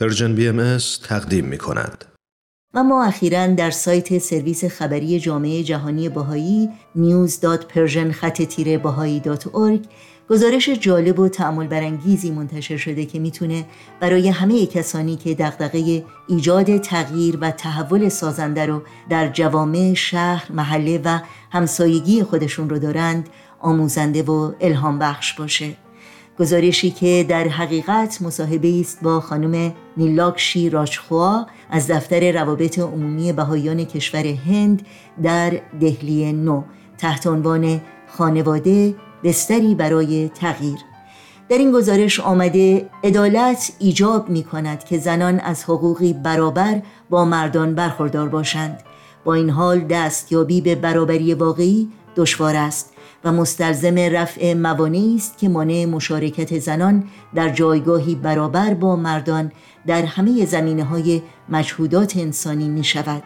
Persian BM تقدیم می کند. و ما اخیرا در سایت سرویس خبری جامعه جهانی بهائی news.persian خط تیره گزارش جالب و تأمل برانگیزی منتشر شده که می‌تونه برای همه کسانی که دغدغه ایجاد تغییر و تحول سازنده رو در جوامع شهر، محله و همسایگی خودشون رو دارند آموزنده و الهام بخش باشه گزارشی که در حقیقت مصاحبه است با خانم نیلاکشی راجخوا از دفتر روابط عمومی بهایان کشور هند در دهلی نو تحت عنوان خانواده بستری برای تغییر. در این گزارش آمده عدالت ایجاب می کند که زنان از حقوقی برابر با مردان برخوردار باشند. با این حال دستیابی به برابری واقعی دشوار است. و مستلزم رفع موانعی است که مانع مشارکت زنان در جایگاهی برابر با مردان در همه زمینه های مجهودات انسانی می شود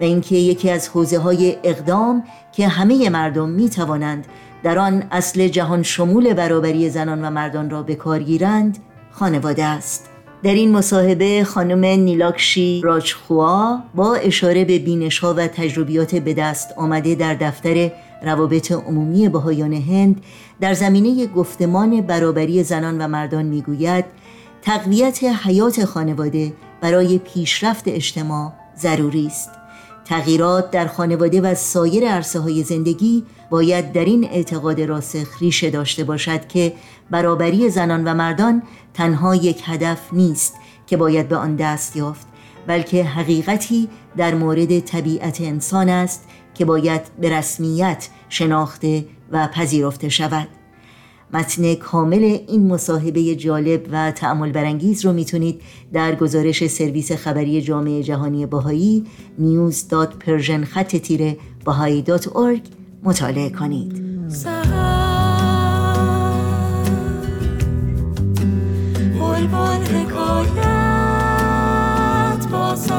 و اینکه یکی از حوزه های اقدام که همه مردم می توانند در آن اصل جهان شمول برابری زنان و مردان را به کار گیرند خانواده است. در این مصاحبه خانم نیلاکشی راجخوا با اشاره به بینشها و تجربیات به دست آمده در دفتر روابط عمومی بهایان هند در زمینه گفتمان برابری زنان و مردان می‌گوید تقویت حیات خانواده برای پیشرفت اجتماع ضروری است. تغییرات در خانواده و سایر عرصه های زندگی باید در این اعتقاد راسخ ریشه داشته باشد که برابری زنان و مردان تنها یک هدف نیست که باید به آن دست یافت. بلکه حقیقتی در مورد طبیعت انسان است که باید به رسمیت شناخته و پذیرفته شود. متن کامل این مصاحبه جالب و تعمل برانگیز رو می‌تونید در گزارش سرویس خبری جامعه جهانی باهایی news.persian خط تیره باهایی.org مطالعه کنید.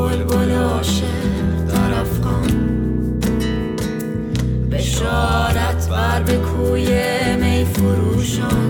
بلبل عاشق در افغان. بشارت بر به کوی می فروشان.